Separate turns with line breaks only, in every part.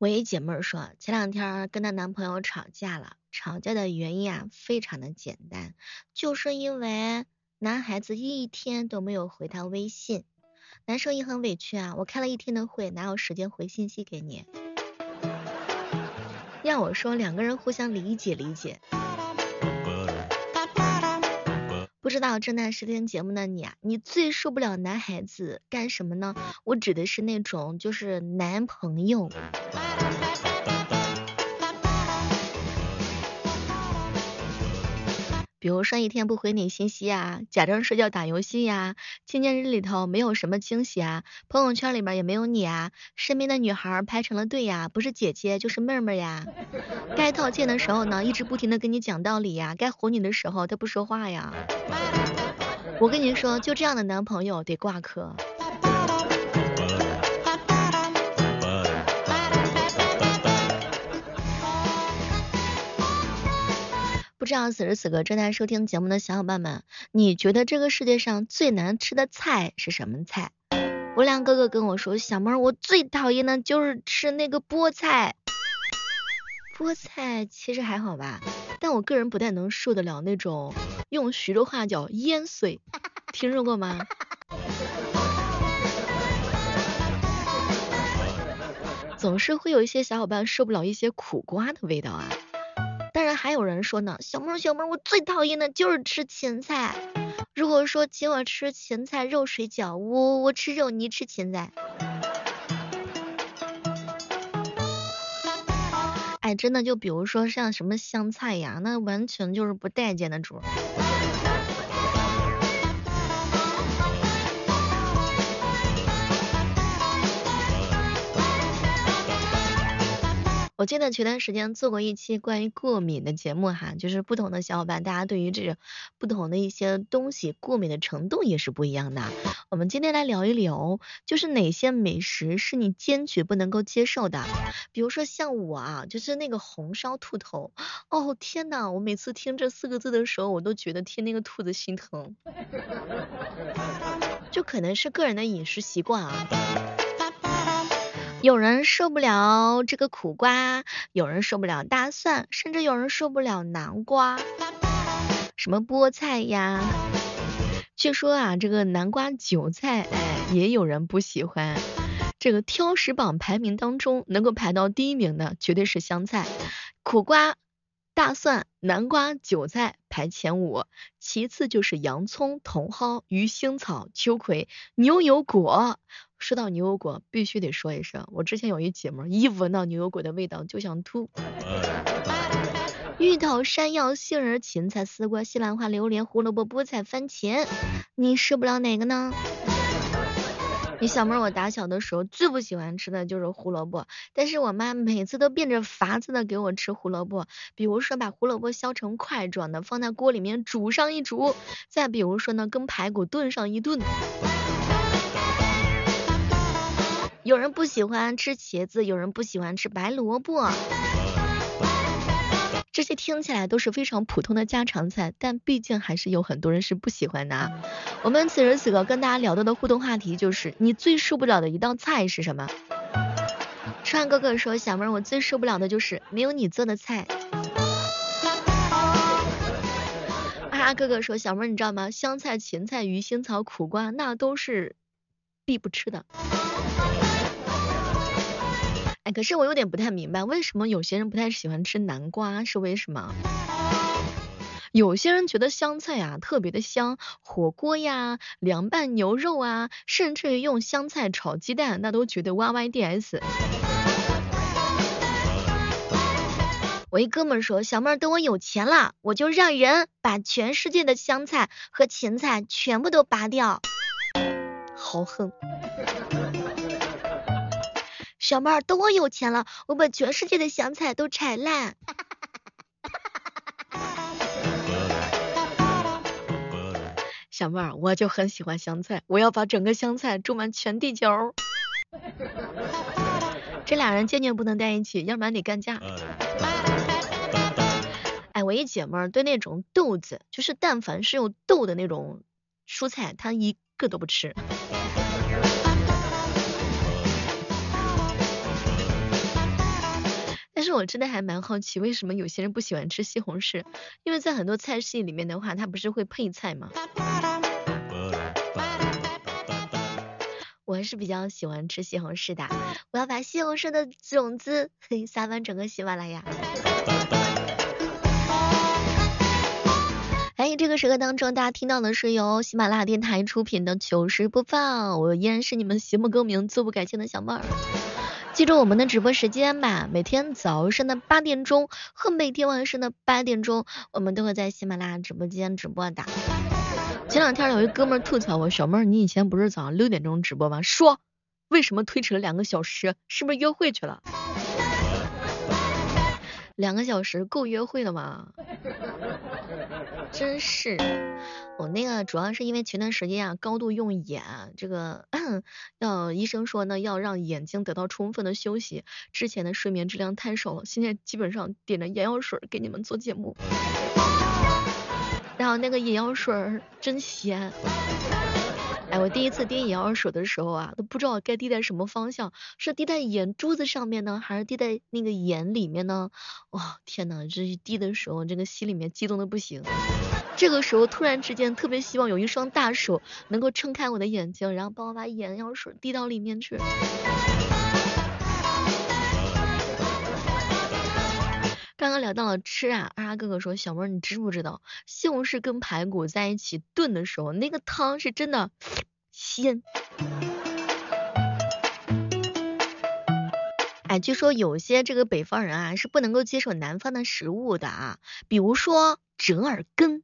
我一姐妹说，前两天跟她男朋友吵架了，吵架的原因啊非常的简单，就是因为男孩子一天都没有回她微信。男生也很委屈啊，我开了一天的会，哪有时间回信息给你？要我说，两个人互相理解理解。知道正在收听节目的你啊，你最受不了男孩子干什么呢？我指的是那种就是男朋友。比如说一天不回你信息呀，假装睡觉打游戏呀，纪念日里头没有什么惊喜啊，朋友圈里边也没有你啊，身边的女孩排成了队呀，不是姐姐就是妹妹呀，该道歉的时候呢，一直不停的跟你讲道理呀，该哄你的时候他不说话呀，我跟你说，就这样的男朋友得挂科。不知道此时此刻正在收听节目的小伙伴们，你觉得这个世界上最难吃的菜是什么菜？无良哥哥跟我说，小妹儿，我最讨厌的就是吃那个菠菜。菠菜其实还好吧，但我个人不太能受得了那种用徐州话叫腌碎，听说过吗？总是会有一些小伙伴受不了一些苦瓜的味道啊。当然还有人说呢，小妹儿小妹儿，我最讨厌的就是吃芹菜。如果说请我吃芹菜肉水饺，我我吃肉，你吃芹菜。哎，真的就比如说像什么香菜呀，那完全就是不待见的主。我记得前段时间做过一期关于过敏的节目哈，就是不同的小伙伴，大家对于这个不同的一些东西过敏的程度也是不一样的。我们今天来聊一聊，就是哪些美食是你坚决不能够接受的。比如说像我啊，就是那个红烧兔头，哦天呐，我每次听这四个字的时候，我都觉得替那个兔子心疼。就可能是个人的饮食习惯啊。有人受不了这个苦瓜，有人受不了大蒜，甚至有人受不了南瓜，什么菠菜呀。据说啊，这个南瓜、韭菜，哎，也有人不喜欢。这个挑食榜排名当中，能够排到第一名的绝对是香菜、苦瓜、大蒜、南瓜、韭菜排前五，其次就是洋葱、茼蒿、鱼腥草、秋葵、牛油果。说到牛油果，必须得说一声，我之前有一姐妹，一闻到牛油果的味道就想吐。芋头、山药、杏仁、芹菜、丝瓜、西兰花、榴莲、胡萝卜、菠菜、番茄，你受不了哪个呢？你小妹，我打小的时候最不喜欢吃的就是胡萝卜，但是我妈每次都变着法子的给我吃胡萝卜，比如说把胡萝卜削成块状的，放在锅里面煮上一煮，再比如说呢，跟排骨炖上一炖。有人不喜欢吃茄子，有人不喜欢吃白萝卜，这些听起来都是非常普通的家常菜，但毕竟还是有很多人是不喜欢的啊。我们此时此刻跟大家聊到的互动话题就是，你最受不了的一道菜是什么？川哥哥说，小妹儿，我最受不了的就是没有你做的菜。啊哥哥说，小妹儿你知道吗？香菜、芹菜、鱼腥草、苦瓜，那都是必不吃的。哎，可是我有点不太明白，为什么有些人不太喜欢吃南瓜，是为什么？有些人觉得香菜啊特别的香，火锅呀、凉拌牛肉啊，甚至于用香菜炒鸡蛋，那都觉得 Y Y D S。我一哥们说，小妹儿等我有钱了，我就让人把全世界的香菜和芹菜全部都拔掉，豪横。小妹儿，等我有钱了，我把全世界的香菜都拆烂。小妹儿，我就很喜欢香菜，我要把整个香菜种满全地球。这俩人坚决不能在一起，要不然得干架。哎，我一姐妹儿对那种豆子，就是但凡是有豆的那种蔬菜，她一个都不吃。但是我真的还蛮好奇，为什么有些人不喜欢吃西红柿？因为在很多菜系里面的话，它不是会配菜吗？我还是比较喜欢吃西红柿的，我要把西红柿的种子撒满整个喜马拉雅。哎，这个时刻当中，大家听到的是由喜马拉雅电台出品的糗事播报，我依然是你们节目更名自不改姓的小妹儿。记住我们的直播时间吧，每天早上的八点钟和每天晚上的八点钟，我们都会在喜马拉雅直播间直播的。前两天有一哥们吐槽我，小妹，你以前不是早上六点钟直播吗？说为什么推迟了两个小时？是不是约会去了？两个小时够约会的吗？真是，我那个主要是因为前段时间啊高度用眼，这个 要医生说呢要让眼睛得到充分的休息，之前的睡眠质量太少了，现在基本上点着眼药水给你们做节目，然后那个眼药水真咸。我第一次滴眼药水的时候啊，都不知道该滴在什么方向，是滴在眼珠子上面呢，还是滴在那个眼里面呢？哇，天呐，这一滴的时候，这个心里面激动的不行。这个时候突然之间特别希望有一双大手能够撑开我的眼睛，然后帮我把眼药水滴到里面去。刚刚聊到了吃啊，二哈哥哥说，小妹你知不知道西红柿跟排骨在一起炖的时候，那个汤是真的鲜。哎，据说有些这个北方人啊是不能够接受南方的食物的啊，比如说折耳根。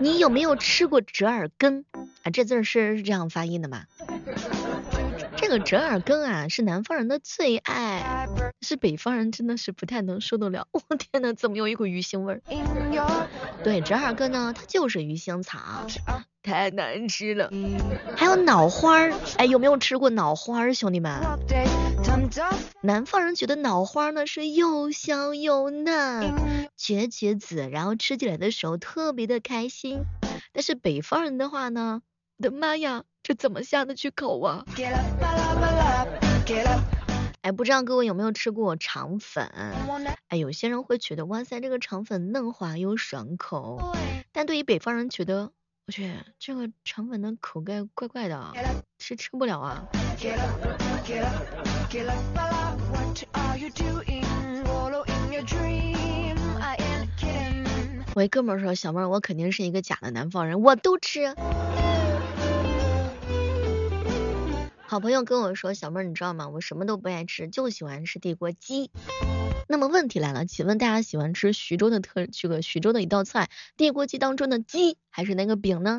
你有没有吃过折耳根啊？这字是这样发音的吗？这个折耳根啊，是南方人的最爱，是北方人真的是不太能受得了。我 天呐，怎么有一股鱼腥味儿？对，折耳根呢，它就是鱼腥草，太难吃了。还有脑花儿，哎，有没有吃过脑花儿，兄弟们？南方人觉得脑花呢是又香又嫩，绝绝子，然后吃起来的时候特别的开心。但是北方人的话呢，我的妈呀！这怎么下得去口啊？哎，不知道各位有没有吃过肠粉？哎，有些人会觉得，哇塞，这个肠粉嫩滑又爽口。但对于北方人觉得，我去，这个肠粉的口感怪怪的，是吃不了啊。我一哥们说，小妹，我肯定是一个假的南方人，我都吃。好朋友跟我说，小妹儿你知道吗？我什么都不爱吃，就喜欢吃地锅鸡。那么问题来了，请问大家喜欢吃徐州的特这个徐州的一道菜地锅鸡当中的鸡，还是那个饼呢？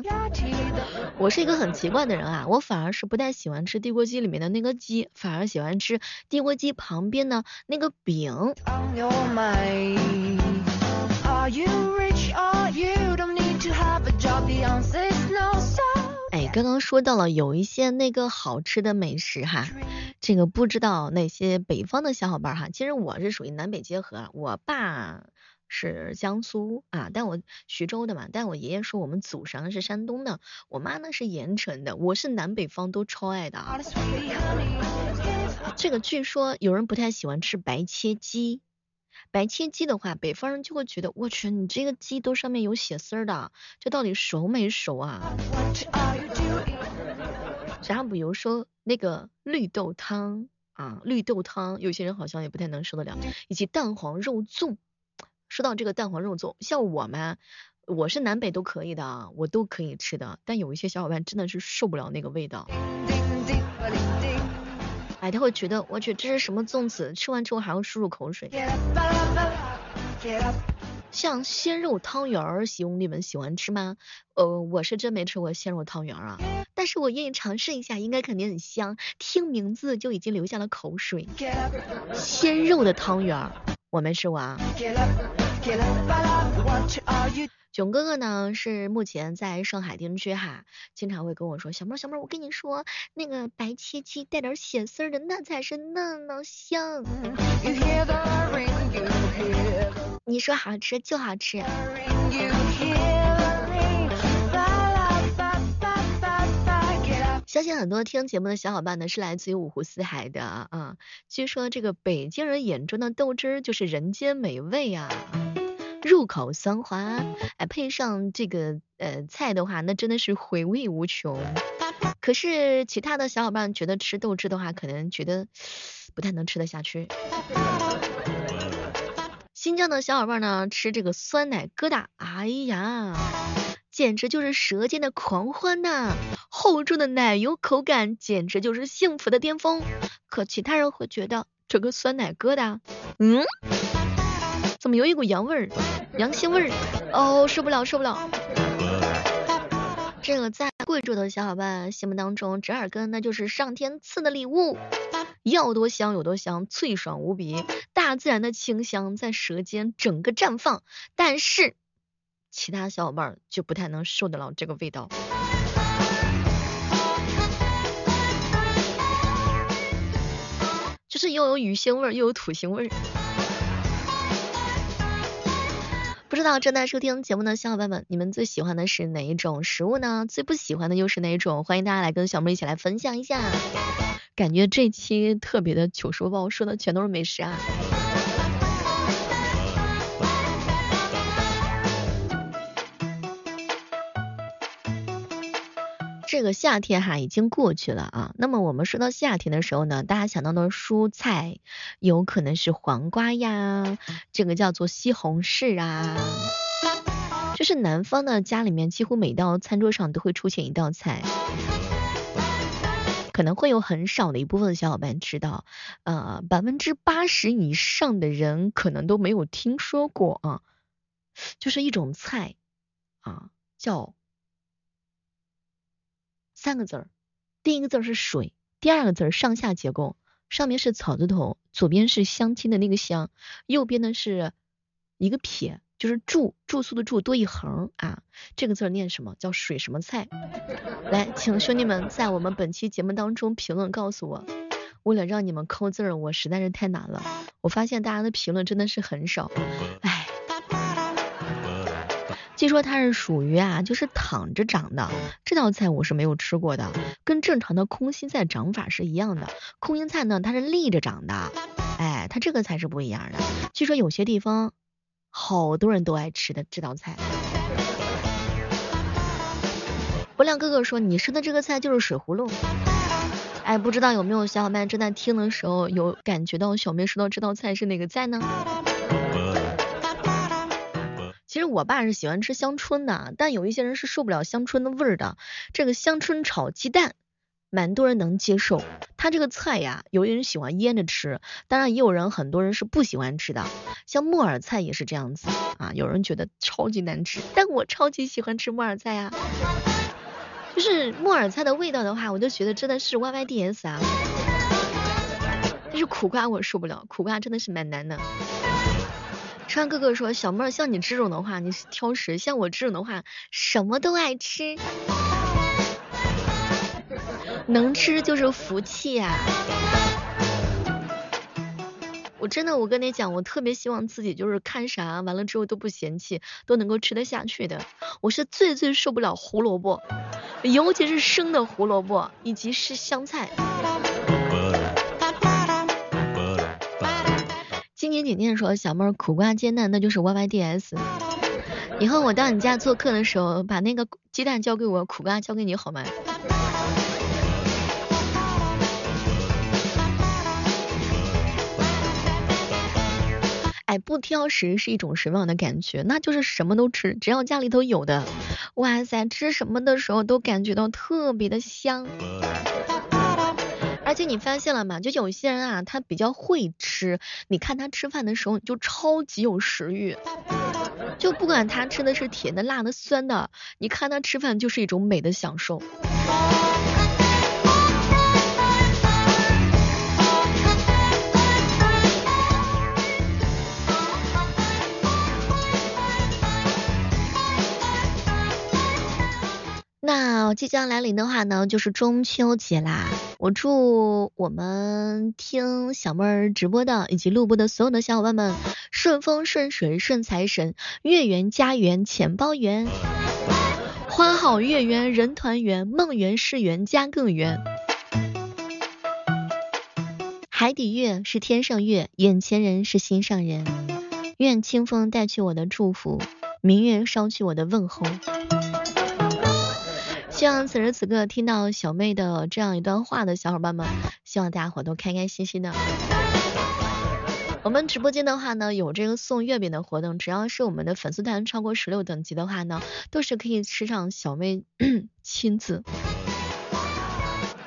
我是一个很奇怪的人啊，我反而是不太喜欢吃地锅鸡里面的那个鸡，反而喜欢吃地锅鸡旁边的那个饼。刚刚说到了有一些那个好吃的美食哈，这个不知道那些北方的小伙伴哈，其实我是属于南北结合，我爸是江苏啊，但我徐州的嘛，但我爷爷说我们祖上是山东的，我妈呢是盐城的，我是南北方都超爱的啊。这个据说有人不太喜欢吃白切鸡。白切鸡的话，北方人就会觉得，我去，你这个鸡都上面有血丝儿的，这到底熟没熟啊？然后比如说那个绿豆汤啊，绿豆汤，有些人好像也不太能受得了，以及蛋黄肉粽。说到这个蛋黄肉粽，像我们，我是南北都可以的，我都可以吃的，但有一些小伙伴真的是受不了那个味道。哎，他会觉得我去这是什么粽子？吃完之后还要漱漱口水。像鲜肉汤圆儿，兄弟们喜欢吃吗？呃，我是真没吃过鲜肉汤圆儿啊，但是我愿意尝试一下，应该肯定很香。听名字就已经流下了口水。鲜肉的汤圆儿，我没吃过啊。囧哥哥呢是目前在上海定居哈，经常会跟我说小妹小妹，我跟你说那个白切鸡带点血丝的那才是嫩呢香。你说好吃就好吃。相信很多听节目的小伙伴呢是来自于五湖四海的啊。据说这个北京人眼中的豆汁儿就是人间美味啊，入口酸滑，哎，配上这个呃菜的话，那真的是回味无穷。可是其他的小伙伴觉得吃豆汁的话，可能觉得不太能吃得下去。新疆的小伙伴呢，吃这个酸奶疙瘩，哎呀，简直就是舌尖的狂欢呐！厚重的奶油口感，简直就是幸福的巅峰。可其他人会觉得这个酸奶疙瘩，嗯，怎么有一股羊味儿，羊腥味儿？哦，受不了，受不了。这个在贵州的小伙伴心目当中，折耳根那就是上天赐的礼物，要多香有多香，脆爽无比，大自然的清香在舌尖整个绽放。但是其他小伙伴就不太能受得了这个味道，就是又有鱼腥味儿又有土腥味儿。不知道正在收听节目的小伙伴们，你们最喜欢的是哪一种食物呢？最不喜欢的又是哪一种？欢迎大家来跟小妹一起来分享一下。感觉这期特别的糗事播报，说的全都是美食啊。这个夏天哈已经过去了啊，那么我们说到夏天的时候呢，大家想到的蔬菜有可能是黄瓜呀，这个叫做西红柿啊，就是南方的家里面几乎每道餐桌上都会出现一道菜，可能会有很少的一部分小伙伴知道，呃，百分之八十以上的人可能都没有听说过啊，就是一种菜啊，叫。三个字儿，第一个字儿是水，第二个字儿上下结构，上面是草字头，左边是相亲的那个相，右边呢是一个撇，就是住住宿的住多一横啊，这个字儿念什么？叫水什么菜？来，请兄弟们在我们本期节目当中评论告诉我，为了让你们扣字儿，我实在是太难了，我发现大家的评论真的是很少，哎。据说它是属于啊，就是躺着长的。这道菜我是没有吃过的，跟正常的空心菜长法是一样的。空心菜呢，它是立着长的，哎，它这个菜是不一样的。据说有些地方好多人都爱吃的这道菜。不亮哥哥说，你说的这个菜就是水葫芦。哎，不知道有没有小伙伴正在听的时候有感觉到小妹说到这道菜是哪个菜呢？其实我爸是喜欢吃香椿的，但有一些人是受不了香椿的味儿的。这个香椿炒鸡蛋，蛮多人能接受。他这个菜呀，有的人喜欢腌着吃，当然也有人很多人是不喜欢吃的。像木耳菜也是这样子啊，有人觉得超级难吃，但我超级喜欢吃木耳菜啊。就是木耳菜的味道的话，我就觉得真的是 Y Y D S 啊。但是苦瓜我受不了，苦瓜真的是蛮难的。川哥哥说：“小妹儿，像你这种的话，你是挑食；像我这种的话，什么都爱吃，能吃就是福气呀。”我真的，我跟你讲，我特别希望自己就是看啥完了之后都不嫌弃，都能够吃得下去的。我是最最受不了胡萝卜，尤其是生的胡萝卜以及是香菜。年姐姐说，小妹儿苦瓜煎蛋那就是 Y Y D S。以后我到你家做客的时候，把那个鸡蛋交给我，苦瓜交给你好吗？哎，不挑食是一种什么样的感觉？那就是什么都吃，只要家里头有的。哇塞，吃什么的时候都感觉到特别的香。而且你发现了吗？就有些人啊，他比较会吃，你看他吃饭的时候，你就超级有食欲。就不管他吃的是甜的、辣的、酸的，你看他吃饭就是一种美的享受。那即将来临的话呢，就是中秋节啦。我祝我们听小妹儿直播的以及录播的所有的小伙伴们顺风顺水顺财神，月圆家圆钱包圆。花好月圆人团圆，梦圆事圆家更圆。海底月是天上月，眼前人是心上人。愿清风带去我的祝福，明月捎去我的问候。希望此时此刻听到小妹的这样一段话的小伙伴们，希望大家伙都开开心心的。我们直播间的话呢，有这个送月饼的活动，只要是我们的粉丝团超过十六等级的话呢，都是可以吃上小妹 亲自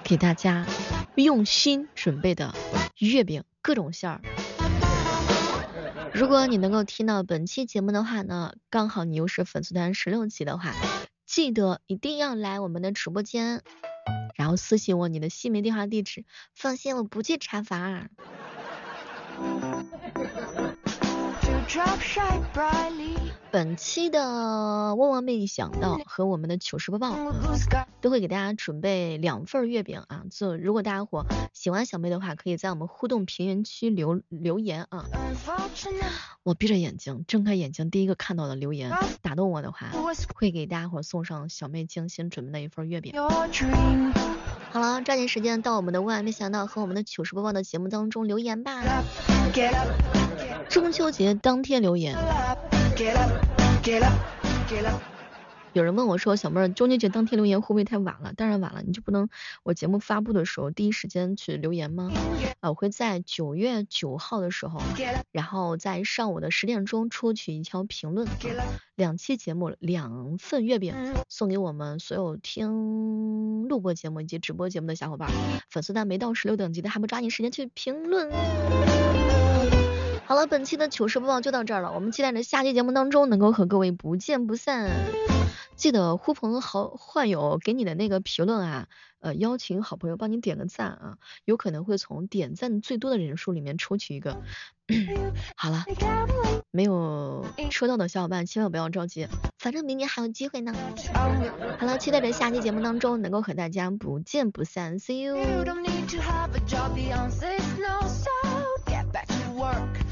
给大家用心准备的月饼，各种馅儿。如果你能够听到本期节目的话呢，刚好你又是粉丝团十六级的话，记得一定要来我们的直播间，然后私信我你的姓名、电话、地址，放心，我不去查房。本期的万万没想到和我们的糗事播报都会给大家准备两份月饼啊！就如果大家伙喜欢小妹的话，可以在我们互动评论区留留言啊。我闭着眼睛，睁开眼睛，第一个看到的留言打动我的话，会给大家伙送上小妹精心准备的一份月饼。好了，抓紧时间到我们的万万没想到和我们的糗事播报的节目当中留言吧。中秋节当天留言。有人问我说，小妹儿，中秋节当天留言会不会太晚了？当然晚了，你就不能我节目发布的时候第一时间去留言吗？啊，我会在九月九号的时候，然后在上午的十点钟抽取一条评论，两期节目两份月饼送给我们所有听录播节目以及直播节目的小伙伴。粉丝团没到十六等级的，还不抓紧时间去评论？好了，本期的糗事播报就到这儿了，我们期待着下期节目当中能够和各位不见不散。记得呼朋好唤友给你的那个评论啊，呃，邀请好朋友帮你点个赞啊，有可能会从点赞最多的人数里面抽取一个。好了，没有抽到的小伙伴千万不要着急，反正明年还有机会呢。好了，期待着下期节目当中能够和大家不见不散，See you。